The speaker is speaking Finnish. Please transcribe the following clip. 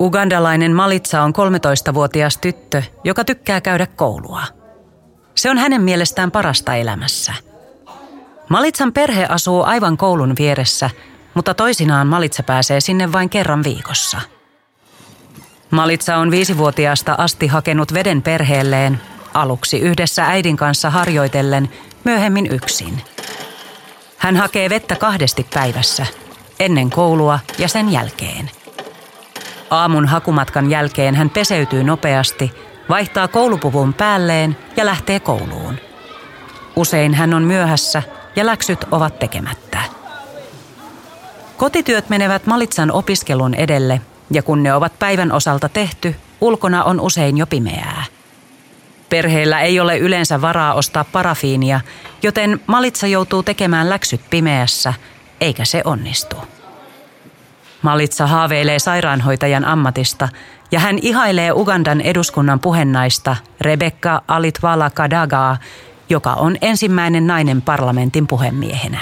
Ugandalainen Malitsa on 13-vuotias tyttö, joka tykkää käydä koulua. Se on hänen mielestään parasta elämässä. Malitsan perhe asuu aivan koulun vieressä, mutta toisinaan Malitsa pääsee sinne vain kerran viikossa. Malitsa on viisivuotiaasta asti hakenut veden perheelleen, aluksi yhdessä äidin kanssa harjoitellen, myöhemmin yksin. Hän hakee vettä kahdesti päivässä, ennen koulua ja sen jälkeen – Aamun hakumatkan jälkeen hän peseytyy nopeasti, vaihtaa koulupuvun päälleen ja lähtee kouluun. Usein hän on myöhässä ja läksyt ovat tekemättä. Kotityöt menevät Malitsan opiskelun edelle ja kun ne ovat päivän osalta tehty, ulkona on usein jo pimeää. Perheellä ei ole yleensä varaa ostaa parafiinia, joten Malitsa joutuu tekemään läksyt pimeässä, eikä se onnistu. Malitsa haaveilee sairaanhoitajan ammatista ja hän ihailee Ugandan eduskunnan puhennaista Rebecca Alitvala Kadagaa, joka on ensimmäinen nainen parlamentin puhemiehenä.